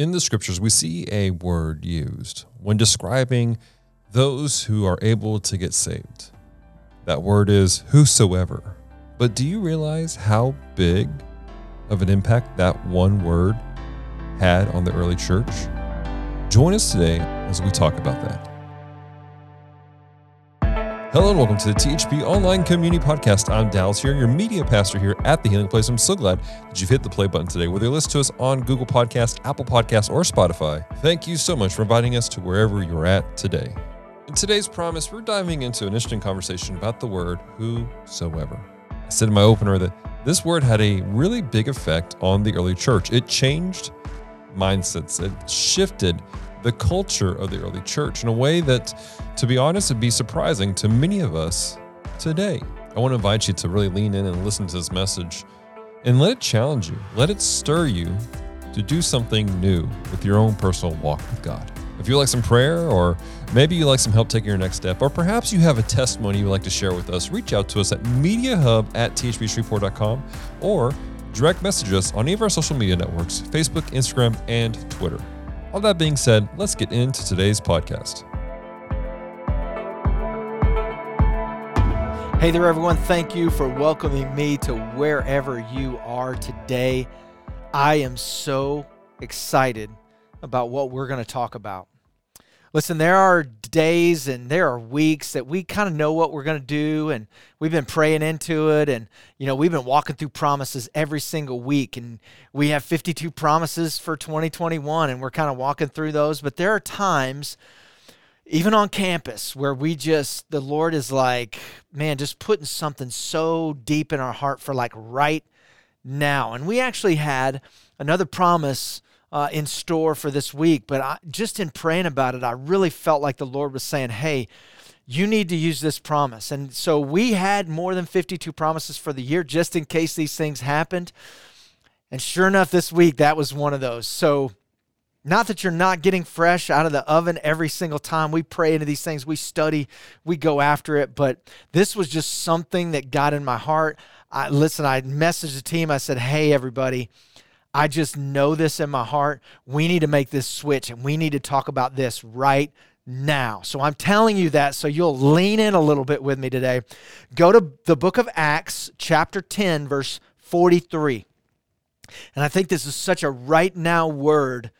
In the scriptures, we see a word used when describing those who are able to get saved. That word is whosoever. But do you realize how big of an impact that one word had on the early church? Join us today as we talk about that. Hello and welcome to the THP Online Community Podcast. I'm Dallas here, your media pastor here at the Healing Place. I'm so glad that you've hit the play button today, whether you listen to us on Google Podcast, Apple Podcast, or Spotify. Thank you so much for inviting us to wherever you're at today. In today's promise, we're diving into an interesting conversation about the word whosoever. I said in my opener that this word had a really big effect on the early church. It changed mindsets, it shifted the culture of the early church in a way that, to be honest, would be surprising to many of us today. I want to invite you to really lean in and listen to this message and let it challenge you, let it stir you to do something new with your own personal walk with God. If you like some prayer, or maybe you like some help taking your next step, or perhaps you have a testimony you'd like to share with us, reach out to us at mediahub at thpshreveport.com or direct message us on any of our social media networks Facebook, Instagram, and Twitter. All that being said, let's get into today's podcast. Hey there, everyone. Thank you for welcoming me to wherever you are today. I am so excited about what we're going to talk about. Listen, there are days and there are weeks that we kind of know what we're going to do and we've been praying into it and you know, we've been walking through promises every single week and we have 52 promises for 2021 and we're kind of walking through those, but there are times even on campus where we just the Lord is like, man, just putting something so deep in our heart for like right now. And we actually had another promise uh, in store for this week, but I, just in praying about it, I really felt like the Lord was saying, hey, you need to use this promise. And so we had more than 52 promises for the year just in case these things happened. And sure enough, this week, that was one of those. So, not that you're not getting fresh out of the oven every single time we pray into these things, we study, we go after it, but this was just something that got in my heart. I, listen, I messaged the team. I said, hey, everybody, I just know this in my heart. We need to make this switch and we need to talk about this right now. So I'm telling you that so you'll lean in a little bit with me today. Go to the book of Acts, chapter 10, verse 43. And I think this is such a right now word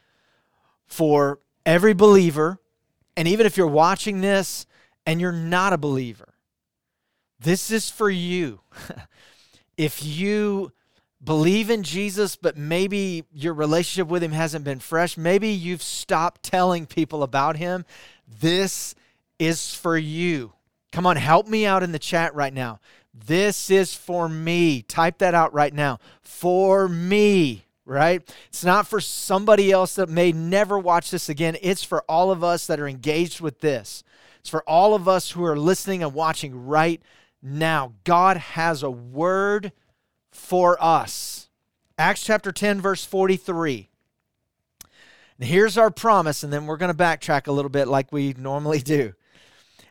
for every believer. And even if you're watching this and you're not a believer, this is for you. if you believe in Jesus, but maybe your relationship with him hasn't been fresh. Maybe you've stopped telling people about him. This is for you. Come on, help me out in the chat right now. This is for me. Type that out right now. For me, right? It's not for somebody else that may never watch this again. It's for all of us that are engaged with this. It's for all of us who are listening and watching right now. God has a word for us. Acts chapter 10, verse 43. And here's our promise, and then we're going to backtrack a little bit like we normally do.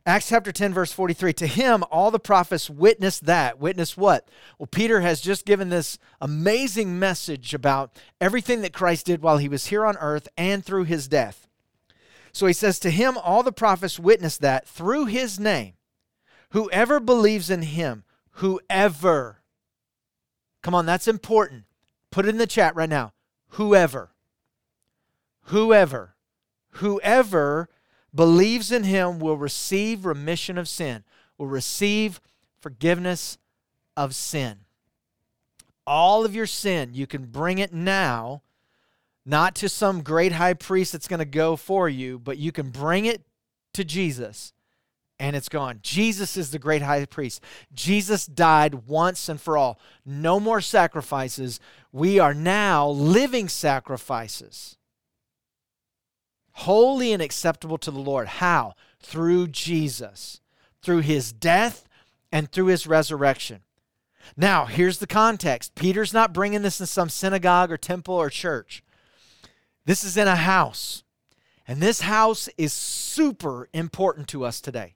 Acts chapter 10, verse 43. To him, all the prophets witnessed that. Witness what? Well, Peter has just given this amazing message about everything that Christ did while he was here on earth and through his death. So he says, To him, all the prophets witnessed that through his name, whoever believes in him, whoever Come on, that's important. Put it in the chat right now. Whoever, whoever, whoever believes in him will receive remission of sin, will receive forgiveness of sin. All of your sin, you can bring it now, not to some great high priest that's going to go for you, but you can bring it to Jesus and it's gone. Jesus is the great high priest. Jesus died once and for all. No more sacrifices. We are now living sacrifices. Holy and acceptable to the Lord. How? Through Jesus, through his death and through his resurrection. Now, here's the context Peter's not bringing this in some synagogue or temple or church. This is in a house. And this house is super important to us today.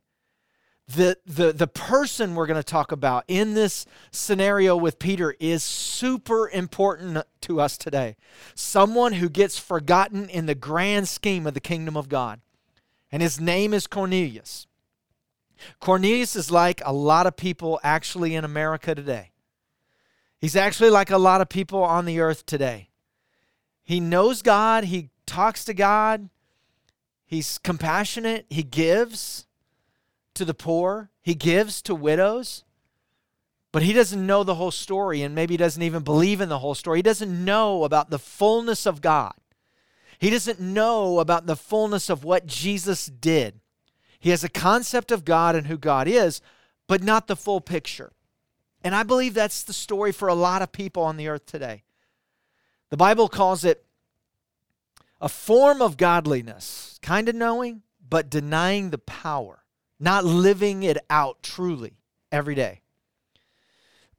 The, the, the person we're going to talk about in this scenario with Peter is super important to us today. Someone who gets forgotten in the grand scheme of the kingdom of God. And his name is Cornelius. Cornelius is like a lot of people actually in America today. He's actually like a lot of people on the earth today. He knows God, he talks to God, he's compassionate, he gives to the poor, he gives to widows, but he doesn't know the whole story and maybe doesn't even believe in the whole story. He doesn't know about the fullness of God. He doesn't know about the fullness of what Jesus did. He has a concept of God and who God is, but not the full picture. And I believe that's the story for a lot of people on the earth today. The Bible calls it a form of godliness, kind of knowing, but denying the power not living it out truly every day.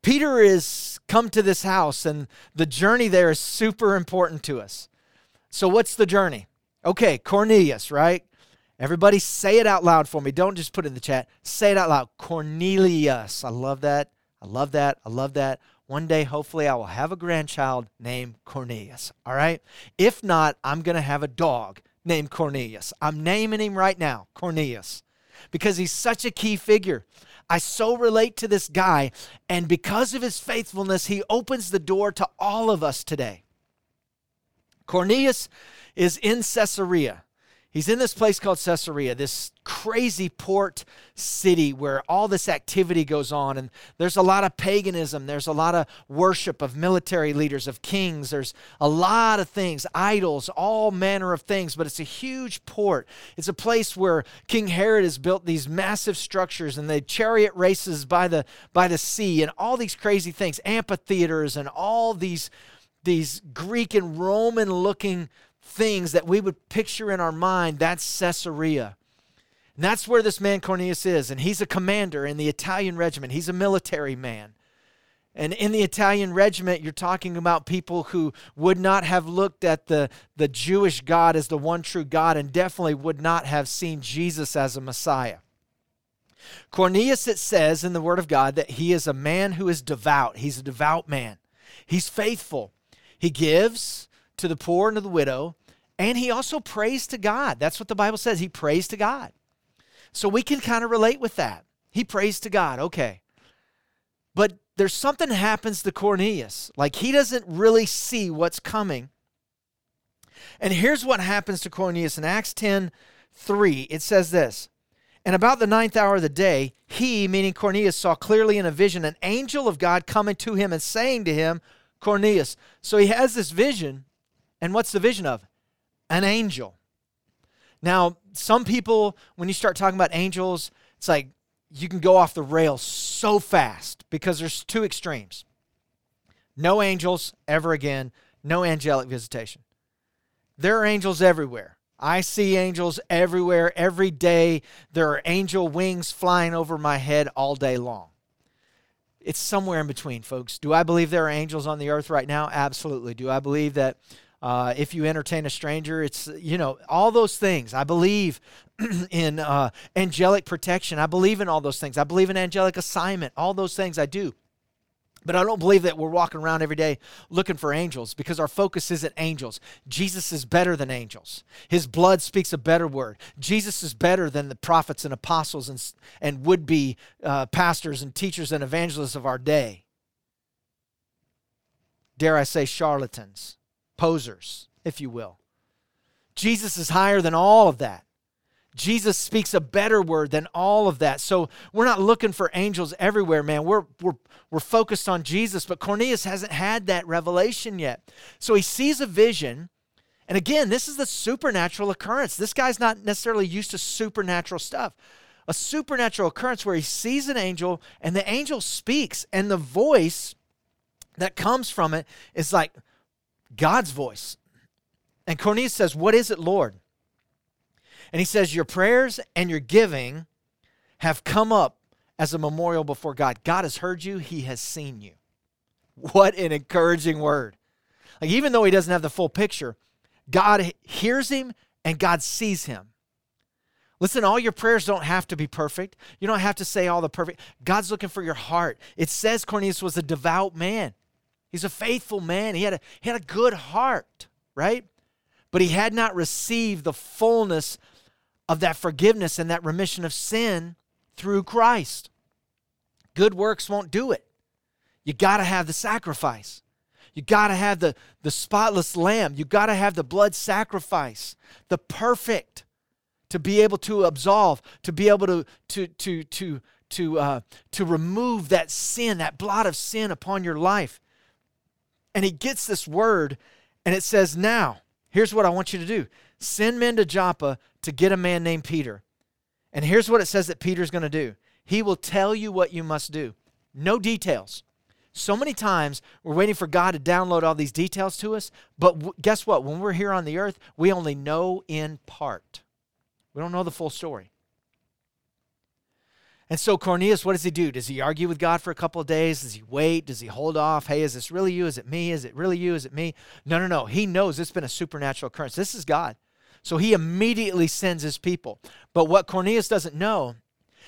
Peter is come to this house, and the journey there is super important to us. So, what's the journey? Okay, Cornelius, right? Everybody say it out loud for me. Don't just put it in the chat. Say it out loud. Cornelius. I love that. I love that. I love that. One day, hopefully, I will have a grandchild named Cornelius. All right? If not, I'm going to have a dog named Cornelius. I'm naming him right now, Cornelius because he's such a key figure. I so relate to this guy, and because of his faithfulness, he opens the door to all of us today. Cornelius is in Caesarea. He's in this place called Caesarea, this crazy port city where all this activity goes on. And there's a lot of paganism. There's a lot of worship of military leaders, of kings. There's a lot of things, idols, all manner of things. But it's a huge port. It's a place where King Herod has built these massive structures and the chariot races by the, by the sea and all these crazy things, amphitheaters and all these, these Greek and Roman looking things that we would picture in our mind, that's Caesarea. And that's where this man Cornelius is. And he's a commander in the Italian regiment, he's a military man. And in the Italian regiment, you're talking about people who would not have looked at the, the Jewish God as the one true God and definitely would not have seen Jesus as a Messiah. Cornelius, it says in the Word of God that he is a man who is devout. He's a devout man. He's faithful. He gives, to the poor and to the widow, and he also prays to God. That's what the Bible says. He prays to God. So we can kind of relate with that. He prays to God. Okay. But there's something happens to Cornelius. Like he doesn't really see what's coming. And here's what happens to Cornelius in Acts 10 3. It says this And about the ninth hour of the day, he, meaning Cornelius, saw clearly in a vision an angel of God coming to him and saying to him, Cornelius. So he has this vision and what's the vision of? An angel. Now, some people, when you start talking about angels, it's like you can go off the rails so fast because there's two extremes. No angels ever again, no angelic visitation. There are angels everywhere. I see angels everywhere every day. There are angel wings flying over my head all day long. It's somewhere in between, folks. Do I believe there are angels on the earth right now? Absolutely. Do I believe that uh, if you entertain a stranger, it's, you know, all those things. I believe in uh, angelic protection. I believe in all those things. I believe in angelic assignment. All those things I do. But I don't believe that we're walking around every day looking for angels because our focus isn't angels. Jesus is better than angels. His blood speaks a better word. Jesus is better than the prophets and apostles and, and would be uh, pastors and teachers and evangelists of our day. Dare I say, charlatans posers, if you will. Jesus is higher than all of that. Jesus speaks a better word than all of that. So we're not looking for angels everywhere, man. We're, we're, we're focused on Jesus, but Cornelius hasn't had that revelation yet. So he sees a vision. And again, this is the supernatural occurrence. This guy's not necessarily used to supernatural stuff. A supernatural occurrence where he sees an angel and the angel speaks, and the voice that comes from it is like, God's voice. And Cornelius says, What is it, Lord? And he says, Your prayers and your giving have come up as a memorial before God. God has heard you, He has seen you. What an encouraging word. Like, even though he doesn't have the full picture, God hears him and God sees him. Listen, all your prayers don't have to be perfect. You don't have to say all the perfect. God's looking for your heart. It says Cornelius was a devout man. He's a faithful man. He had a, he had a good heart, right? But he had not received the fullness of that forgiveness and that remission of sin through Christ. Good works won't do it. You got to have the sacrifice. You got to have the, the spotless lamb. You got to have the blood sacrifice, the perfect to be able to absolve, to be able to to to to to uh, to remove that sin, that blot of sin upon your life. And he gets this word, and it says, "Now, here's what I want you to do: send men to Joppa to get a man named Peter." And here's what it says that Peter's going to do. He will tell you what you must do. No details. So many times we're waiting for God to download all these details to us, but w- guess what? When we're here on the earth, we only know in part. We don't know the full story. And so Cornelius, what does he do? Does he argue with God for a couple of days? Does he wait? Does he hold off? Hey, is this really you? Is it me? Is it really you? Is it me? No, no, no. He knows it's been a supernatural occurrence. This is God. So he immediately sends his people. But what Cornelius doesn't know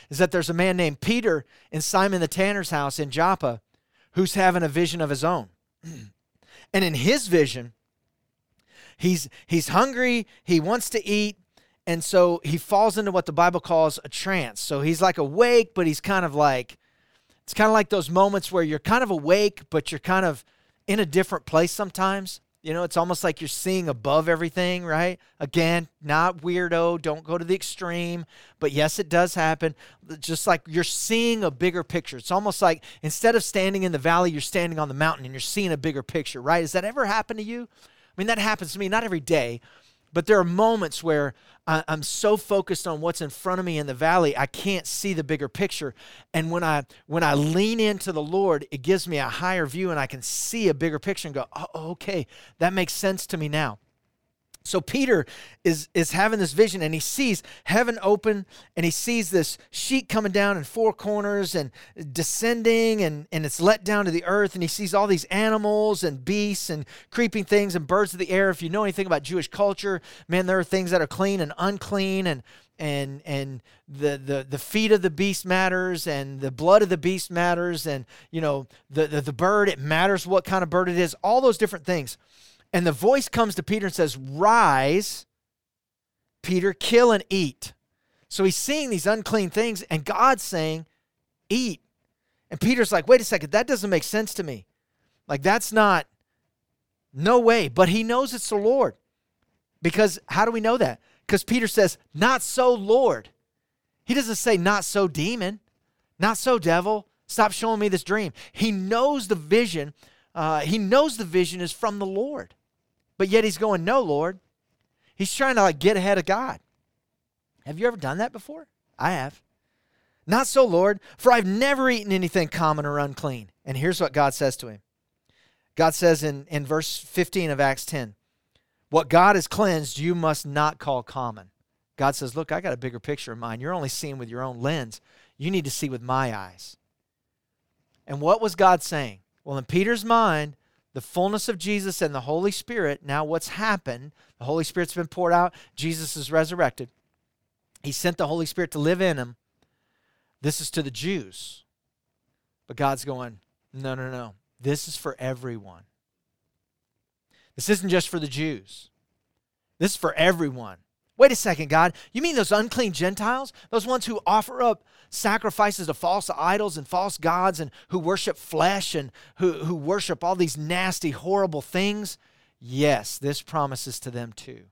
is that there's a man named Peter in Simon the tanner's house in Joppa who's having a vision of his own. and in his vision, he's he's hungry, he wants to eat, and so he falls into what the Bible calls a trance. So he's like awake, but he's kind of like, it's kind of like those moments where you're kind of awake, but you're kind of in a different place sometimes. You know, it's almost like you're seeing above everything, right? Again, not weirdo, don't go to the extreme, but yes, it does happen. Just like you're seeing a bigger picture. It's almost like instead of standing in the valley, you're standing on the mountain and you're seeing a bigger picture, right? Has that ever happened to you? I mean, that happens to me, not every day, but there are moments where I'm so focused on what's in front of me in the valley, I can't see the bigger picture. And when I when I lean into the Lord, it gives me a higher view and I can see a bigger picture and go, oh, okay, that makes sense to me now. So Peter is is having this vision and he sees heaven open and he sees this sheet coming down in four corners and descending and, and it's let down to the earth and he sees all these animals and beasts and creeping things and birds of the air. If you know anything about Jewish culture, man, there are things that are clean and unclean and and and the, the the feet of the beast matters and the blood of the beast matters and you know the, the the bird it matters what kind of bird it is all those different things and the voice comes to Peter and says, Rise, Peter, kill and eat. So he's seeing these unclean things, and God's saying, Eat. And Peter's like, Wait a second, that doesn't make sense to me. Like, that's not, no way. But he knows it's the Lord. Because how do we know that? Because Peter says, Not so, Lord. He doesn't say, Not so, demon. Not so, devil. Stop showing me this dream. He knows the vision uh, he knows the vision is from the Lord. But yet he's going, No, Lord. He's trying to like get ahead of God. Have you ever done that before? I have. Not so, Lord, for I've never eaten anything common or unclean. And here's what God says to him God says in, in verse 15 of Acts 10, What God has cleansed, you must not call common. God says, Look, I got a bigger picture in mind. You're only seeing with your own lens. You need to see with my eyes. And what was God saying? Well, in Peter's mind, the fullness of Jesus and the Holy Spirit, now what's happened? The Holy Spirit's been poured out, Jesus is resurrected. He sent the Holy Spirit to live in him. This is to the Jews. But God's going, no, no, no. This is for everyone. This isn't just for the Jews. This is for everyone. Wait a second, God. You mean those unclean Gentiles? Those ones who offer up sacrifices to false idols and false gods and who worship flesh and who, who worship all these nasty, horrible things? Yes, this promises to them too.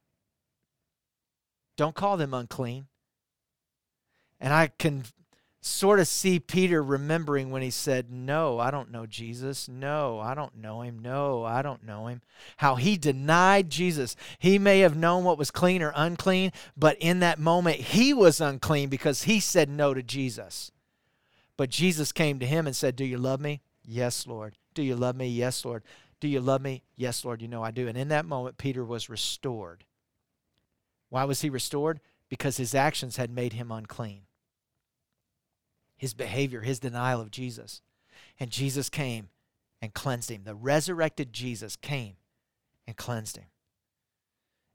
Don't call them unclean. And I can sort of see Peter remembering when he said, No, I don't know Jesus. No, I don't know him. No, I don't know him. How he denied Jesus. He may have known what was clean or unclean, but in that moment, he was unclean because he said no to Jesus. But Jesus came to him and said, Do you love me? Yes, Lord. Do you love me? Yes, Lord. Do you love me? Yes, Lord. You know I do. And in that moment, Peter was restored. Why was he restored? Because his actions had made him unclean his behavior, his denial of Jesus. And Jesus came and cleansed him. The resurrected Jesus came and cleansed him.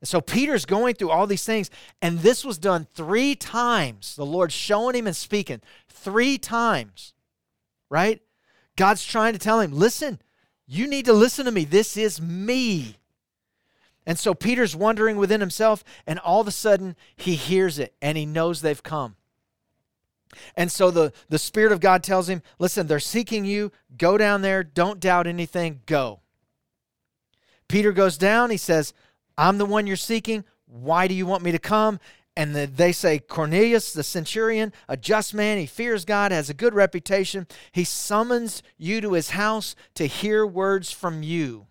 And so Peter's going through all these things, and this was done three times. The Lord showing him and speaking three times, right? God's trying to tell him, listen, you need to listen to me. This is me. And so Peter's wondering within himself, and all of a sudden he hears it and he knows they've come. And so the, the Spirit of God tells him, listen, they're seeking you. Go down there. Don't doubt anything. Go. Peter goes down. He says, I'm the one you're seeking. Why do you want me to come? And the, they say, Cornelius, the centurion, a just man, he fears God, has a good reputation. He summons you to his house to hear words from you.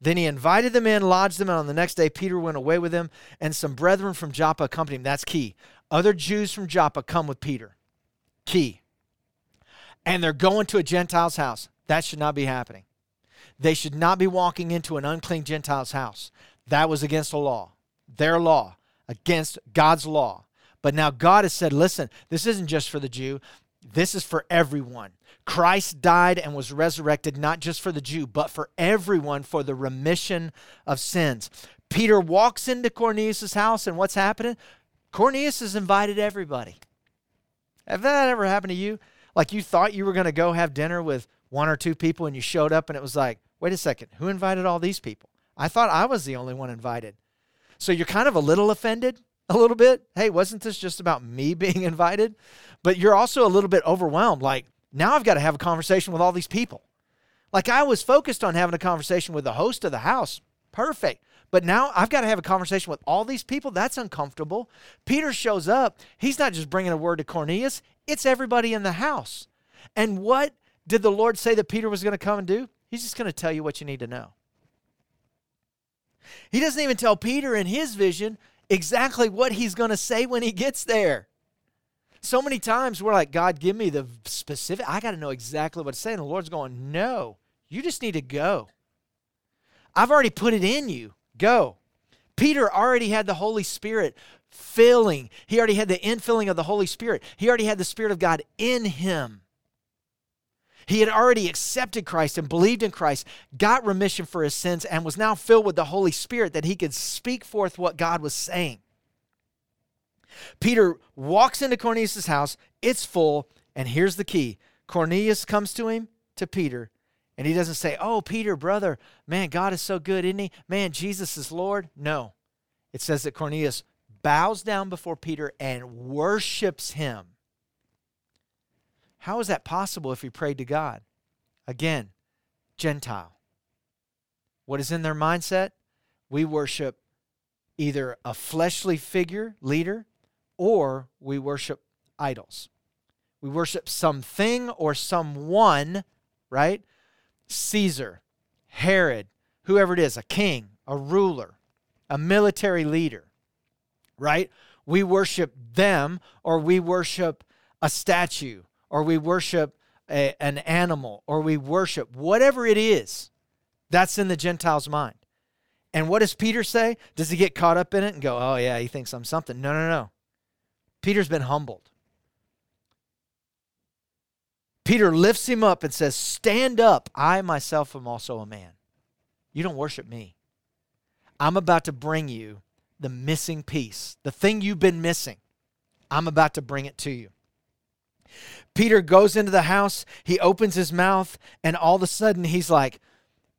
Then he invited them in, lodged them, and on the next day Peter went away with them, and some brethren from Joppa accompanied him. That's key. Other Jews from Joppa come with Peter. Key. And they're going to a Gentile's house. That should not be happening. They should not be walking into an unclean Gentile's house. That was against the law, their law, against God's law. But now God has said, listen, this isn't just for the Jew, this is for everyone. Christ died and was resurrected not just for the Jew, but for everyone for the remission of sins. Peter walks into Cornelius' house, and what's happening? Cornelius has invited everybody. Have that ever happened to you? Like you thought you were going to go have dinner with one or two people, and you showed up, and it was like, wait a second, who invited all these people? I thought I was the only one invited. So you're kind of a little offended, a little bit. Hey, wasn't this just about me being invited? But you're also a little bit overwhelmed. Like, now I've got to have a conversation with all these people. Like, I was focused on having a conversation with the host of the house. Perfect. But now I've got to have a conversation with all these people. That's uncomfortable. Peter shows up. He's not just bringing a word to Cornelius, it's everybody in the house. And what did the Lord say that Peter was going to come and do? He's just going to tell you what you need to know. He doesn't even tell Peter in his vision exactly what he's going to say when he gets there. So many times we're like, God, give me the specific. I got to know exactly what to say. And the Lord's going, No, you just need to go. I've already put it in you. Go. Peter already had the Holy Spirit filling, he already had the infilling of the Holy Spirit. He already had the Spirit of God in him. He had already accepted Christ and believed in Christ, got remission for his sins, and was now filled with the Holy Spirit that he could speak forth what God was saying. Peter walks into Cornelius' house, it's full, and here's the key Cornelius comes to him, to Peter, and he doesn't say, Oh, Peter, brother, man, God is so good, isn't he? Man, Jesus is Lord. No. It says that Cornelius bows down before Peter and worships him. How is that possible if he prayed to God? Again, Gentile. What is in their mindset? We worship either a fleshly figure, leader, or we worship idols. We worship something or someone, right? Caesar, Herod, whoever it is, a king, a ruler, a military leader, right? We worship them or we worship a statue or we worship a, an animal or we worship whatever it is that's in the Gentile's mind. And what does Peter say? Does he get caught up in it and go, oh, yeah, he thinks I'm something? No, no, no. Peter's been humbled. Peter lifts him up and says, Stand up. I myself am also a man. You don't worship me. I'm about to bring you the missing piece, the thing you've been missing. I'm about to bring it to you. Peter goes into the house, he opens his mouth, and all of a sudden he's like,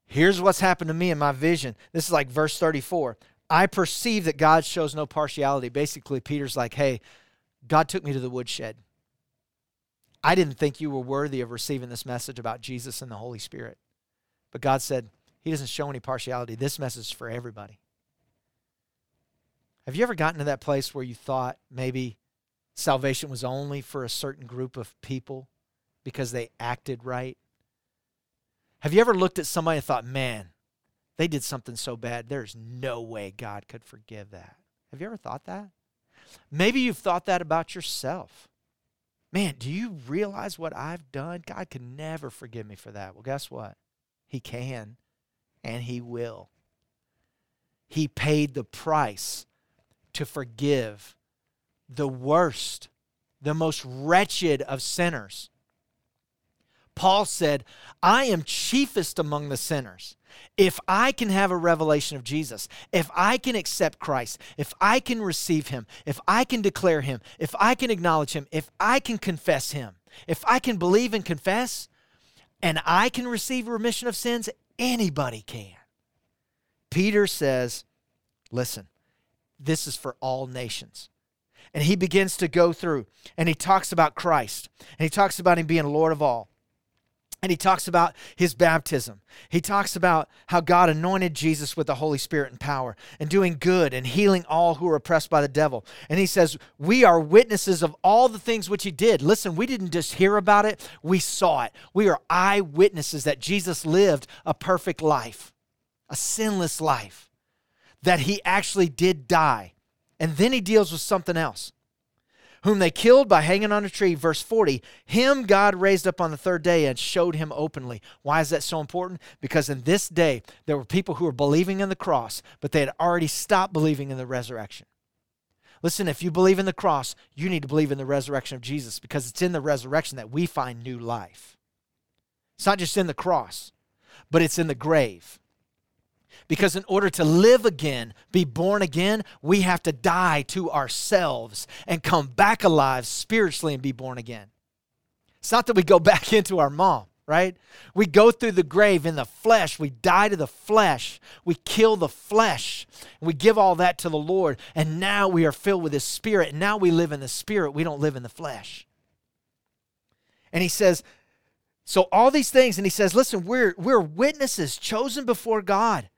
Here's what's happened to me in my vision. This is like verse 34. I perceive that God shows no partiality. Basically, Peter's like, Hey, God took me to the woodshed. I didn't think you were worthy of receiving this message about Jesus and the Holy Spirit. But God said, He doesn't show any partiality. This message is for everybody. Have you ever gotten to that place where you thought maybe salvation was only for a certain group of people because they acted right? Have you ever looked at somebody and thought, man, they did something so bad, there's no way God could forgive that? Have you ever thought that? Maybe you've thought that about yourself. Man, do you realize what I've done? God can never forgive me for that. Well, guess what? He can, and He will. He paid the price to forgive the worst, the most wretched of sinners. Paul said, I am chiefest among the sinners. If I can have a revelation of Jesus, if I can accept Christ, if I can receive Him, if I can declare Him, if I can acknowledge Him, if I can confess Him, if I can believe and confess, and I can receive remission of sins, anybody can. Peter says, Listen, this is for all nations. And he begins to go through and he talks about Christ and he talks about him being Lord of all. And he talks about his baptism. He talks about how God anointed Jesus with the Holy Spirit and power and doing good and healing all who are oppressed by the devil. And he says, We are witnesses of all the things which he did. Listen, we didn't just hear about it, we saw it. We are eyewitnesses that Jesus lived a perfect life, a sinless life, that he actually did die. And then he deals with something else whom they killed by hanging on a tree. Verse 40 Him God raised up on the third day and showed him openly. Why is that so important? Because in this day, there were people who were believing in the cross, but they had already stopped believing in the resurrection. Listen, if you believe in the cross, you need to believe in the resurrection of Jesus because it's in the resurrection that we find new life. It's not just in the cross, but it's in the grave. Because in order to live again, be born again, we have to die to ourselves and come back alive spiritually and be born again. It's not that we go back into our mom, right? We go through the grave in the flesh. We die to the flesh. We kill the flesh. We give all that to the Lord. And now we are filled with His Spirit. And now we live in the Spirit. We don't live in the flesh. And He says, so all these things, and He says, listen, we're, we're witnesses chosen before God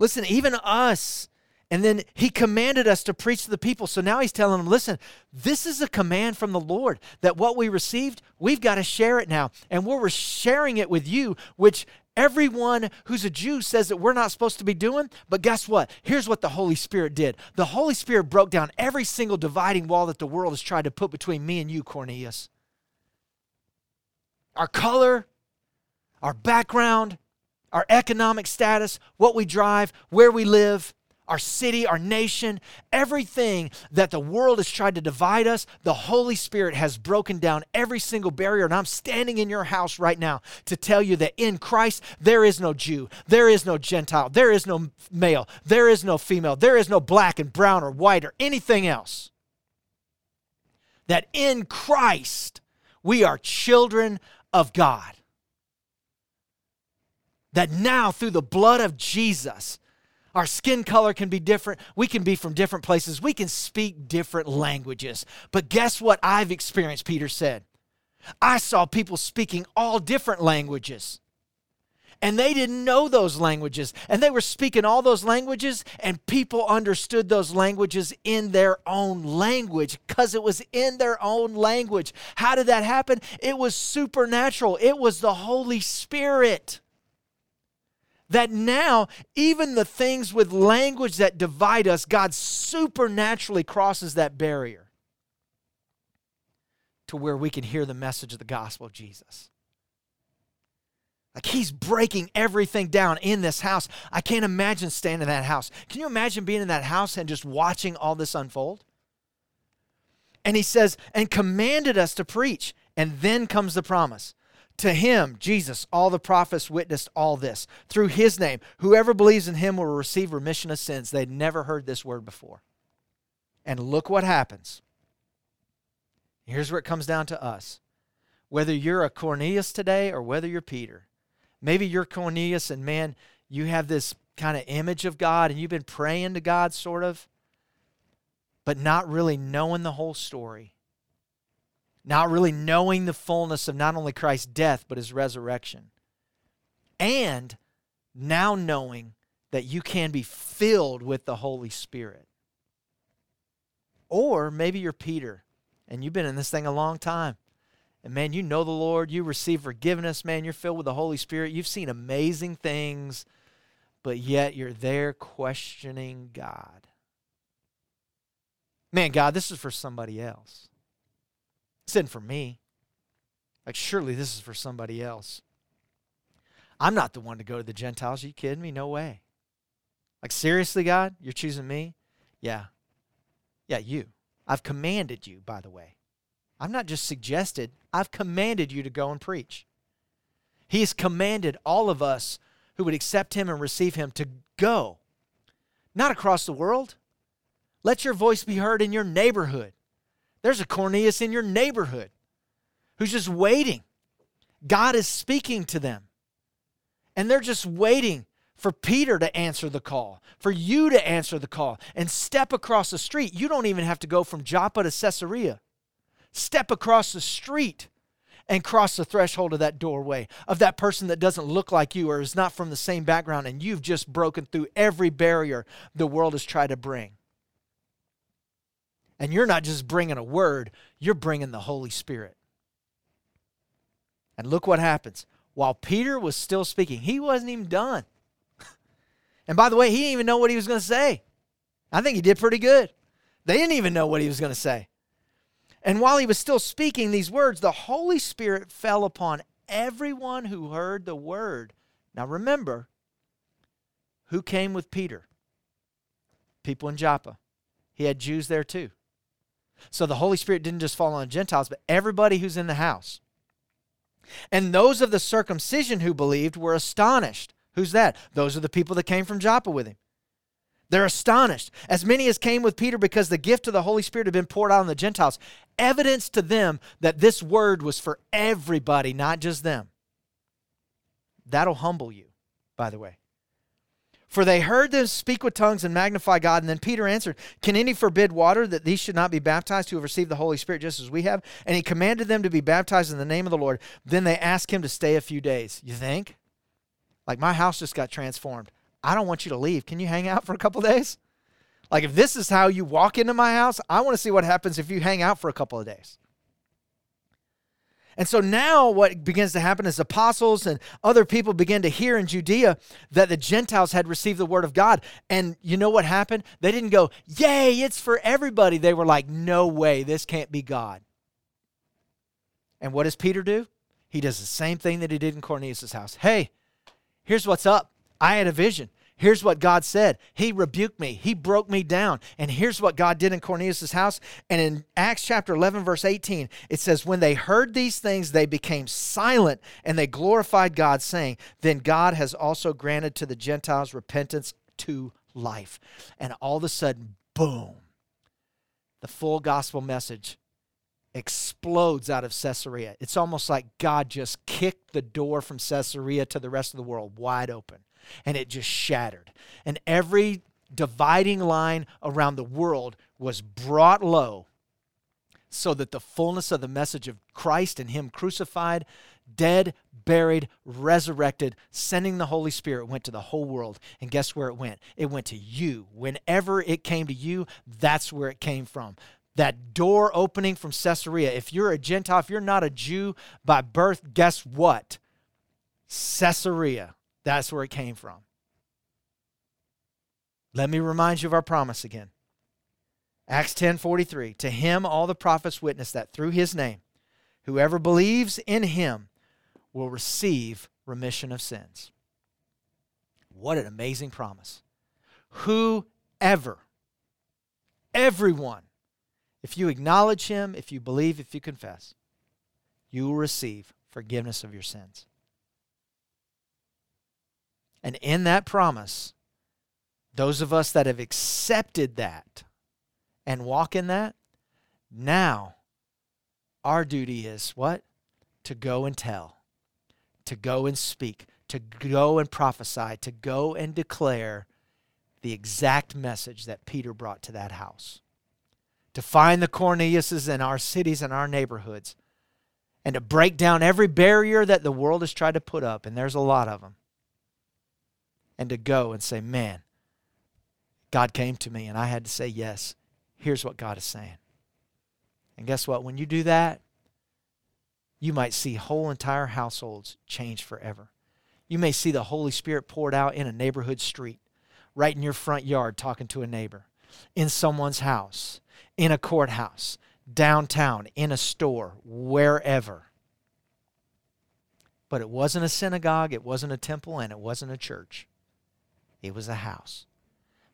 Listen, even us. And then he commanded us to preach to the people. So now he's telling them, listen, this is a command from the Lord that what we received, we've got to share it now. And we're sharing it with you, which everyone who's a Jew says that we're not supposed to be doing. But guess what? Here's what the Holy Spirit did the Holy Spirit broke down every single dividing wall that the world has tried to put between me and you, Cornelius. Our color, our background, our economic status, what we drive, where we live, our city, our nation, everything that the world has tried to divide us, the Holy Spirit has broken down every single barrier. And I'm standing in your house right now to tell you that in Christ, there is no Jew, there is no Gentile, there is no male, there is no female, there is no black and brown or white or anything else. That in Christ, we are children of God that now through the blood of Jesus, our skin color can be different. We can be from different places. We can speak different languages. But guess what I've experienced, Peter said? I saw people speaking all different languages. And they didn't know those languages. And they were speaking all those languages, and people understood those languages in their own language because it was in their own language. How did that happen? It was supernatural, it was the Holy Spirit that now, even the things with language that divide us, God supernaturally crosses that barrier to where we can hear the message of the gospel of Jesus. Like he's breaking everything down in this house. I can't imagine staying in that house. Can you imagine being in that house and just watching all this unfold? And he says, and commanded us to preach. And then comes the promise to him, Jesus, all the prophets witnessed all this. Through his name, whoever believes in him will receive remission of sins. They'd never heard this word before. And look what happens. Here's where it comes down to us. Whether you're a Cornelius today or whether you're Peter, maybe you're Cornelius and man, you have this kind of image of God and you've been praying to God, sort of, but not really knowing the whole story not really knowing the fullness of not only Christ's death, but his resurrection. And now knowing that you can be filled with the Holy Spirit. Or maybe you're Peter and you've been in this thing a long time. And man, you know the Lord, you receive forgiveness, man, you're filled with the Holy Spirit, you've seen amazing things, but yet you're there questioning God. Man, God, this is for somebody else. This isn't for me. Like, surely this is for somebody else. I'm not the one to go to the Gentiles. Are you kidding me? No way. Like, seriously, God? You're choosing me? Yeah. Yeah, you. I've commanded you, by the way. I've not just suggested, I've commanded you to go and preach. He has commanded all of us who would accept him and receive him to go, not across the world. Let your voice be heard in your neighborhood. There's a Cornelius in your neighborhood who's just waiting. God is speaking to them. And they're just waiting for Peter to answer the call, for you to answer the call and step across the street. You don't even have to go from Joppa to Caesarea. Step across the street and cross the threshold of that doorway of that person that doesn't look like you or is not from the same background, and you've just broken through every barrier the world has tried to bring. And you're not just bringing a word, you're bringing the Holy Spirit. And look what happens. While Peter was still speaking, he wasn't even done. And by the way, he didn't even know what he was going to say. I think he did pretty good. They didn't even know what he was going to say. And while he was still speaking these words, the Holy Spirit fell upon everyone who heard the word. Now remember, who came with Peter? People in Joppa. He had Jews there too. So the Holy Spirit didn't just fall on Gentiles, but everybody who's in the house. And those of the circumcision who believed were astonished. Who's that? Those are the people that came from Joppa with him. They're astonished. As many as came with Peter because the gift of the Holy Spirit had been poured out on the Gentiles. Evidence to them that this word was for everybody, not just them. That'll humble you, by the way. For they heard them speak with tongues and magnify God. And then Peter answered, Can any forbid water that these should not be baptized who have received the Holy Spirit just as we have? And he commanded them to be baptized in the name of the Lord. Then they asked him to stay a few days. You think? Like my house just got transformed. I don't want you to leave. Can you hang out for a couple days? Like if this is how you walk into my house, I want to see what happens if you hang out for a couple of days. And so now what begins to happen is apostles and other people begin to hear in Judea that the Gentiles had received the word of God. And you know what happened? They didn't go, Yay, it's for everybody. They were like, No way, this can't be God. And what does Peter do? He does the same thing that he did in Cornelius' house. Hey, here's what's up. I had a vision. Here's what God said. He rebuked me. He broke me down. And here's what God did in Cornelius' house. And in Acts chapter 11, verse 18, it says, When they heard these things, they became silent and they glorified God, saying, Then God has also granted to the Gentiles repentance to life. And all of a sudden, boom, the full gospel message explodes out of Caesarea. It's almost like God just kicked the door from Caesarea to the rest of the world wide open and it just shattered. And every dividing line around the world was brought low so that the fullness of the message of Christ and Him crucified, dead, buried, resurrected, sending the Holy Spirit went to the whole world. And guess where it went? It went to you. Whenever it came to you, that's where it came from. That door opening from Caesarea. If you're a Gentile, if you're not a Jew by birth, guess what? Caesarea that's where it came from. Let me remind you of our promise again. Acts 10:43 To him all the prophets witness that through his name whoever believes in him will receive remission of sins. What an amazing promise. Whoever everyone if you acknowledge him, if you believe, if you confess, you will receive forgiveness of your sins. And in that promise, those of us that have accepted that and walk in that, now our duty is what? To go and tell, to go and speak, to go and prophesy, to go and declare the exact message that Peter brought to that house. To find the Corneliuses in our cities and our neighborhoods, and to break down every barrier that the world has tried to put up, and there's a lot of them and to go and say, man, God came to me and I had to say, yes, here's what God is saying. And guess what? When you do that, you might see whole entire households change forever. You may see the Holy Spirit poured out in a neighborhood street, right in your front yard, talking to a neighbor, in someone's house, in a courthouse, downtown, in a store, wherever. But it wasn't a synagogue, it wasn't a temple, and it wasn't a church. It was a house.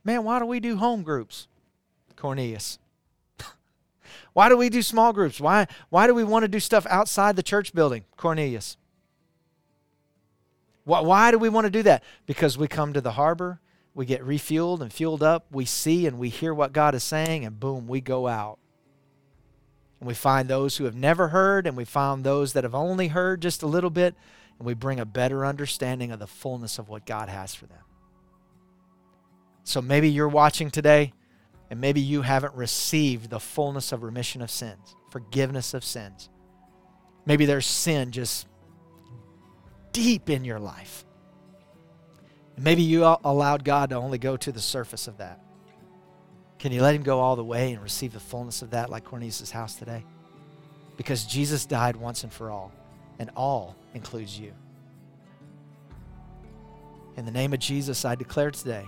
Man, why do we do home groups? Cornelius. why do we do small groups? Why, why do we want to do stuff outside the church building? Cornelius. Why, why do we want to do that? Because we come to the harbor, we get refueled and fueled up, we see and we hear what God is saying, and boom, we go out. And we find those who have never heard, and we find those that have only heard just a little bit, and we bring a better understanding of the fullness of what God has for them. So maybe you're watching today, and maybe you haven't received the fullness of remission of sins, forgiveness of sins. Maybe there's sin just deep in your life. And maybe you allowed God to only go to the surface of that. Can you let him go all the way and receive the fullness of that like Cornelius' house today? Because Jesus died once and for all, and all includes you. In the name of Jesus, I declare today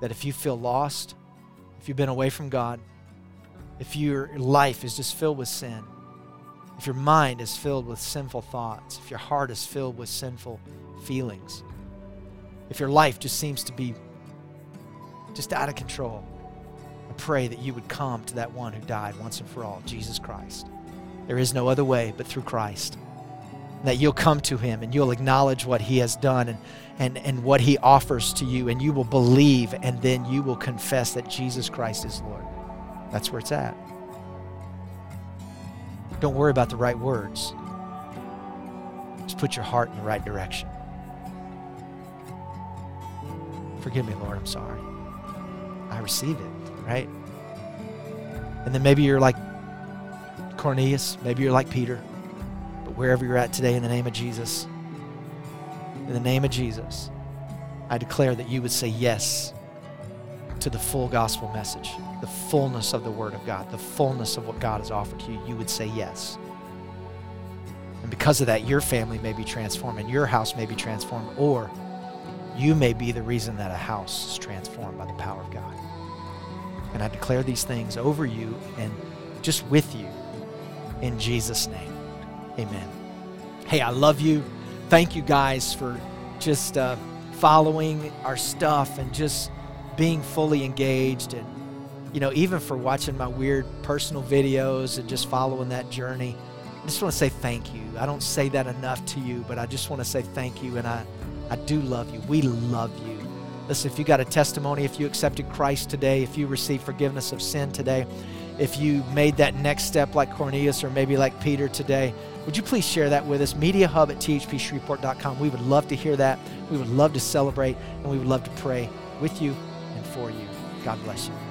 that if you feel lost, if you've been away from God, if your life is just filled with sin, if your mind is filled with sinful thoughts, if your heart is filled with sinful feelings, if your life just seems to be just out of control, I pray that you would come to that one who died once and for all, Jesus Christ. There is no other way but through Christ. That you'll come to him and you'll acknowledge what he has done and, and, and what he offers to you, and you will believe, and then you will confess that Jesus Christ is Lord. That's where it's at. Don't worry about the right words. Just put your heart in the right direction. Forgive me, Lord, I'm sorry. I receive it, right? And then maybe you're like Cornelius, maybe you're like Peter, wherever you're at today, in the name of Jesus, in the name of Jesus, I declare that you would say yes to the full gospel message, the fullness of the Word of God, the fullness of what God has offered to you, you would say yes. And because of that, your family may be transformed and your house may be transformed, or you may be the reason that a house is transformed by the power of God. And I declare these things over you and just with you in Jesus' name. Amen. Hey, I love you. Thank you guys for just uh, following our stuff and just being fully engaged and you know even for watching my weird personal videos and just following that journey i just want to say thank you i don't say that enough to you but i just want to say thank you and i i do love you we love you listen if you got a testimony if you accepted christ today if you received forgiveness of sin today if you made that next step like cornelius or maybe like peter today would you please share that with us media hub at thpshreveport.com we would love to hear that we would love to celebrate and we would love to pray with you and for you. God bless you.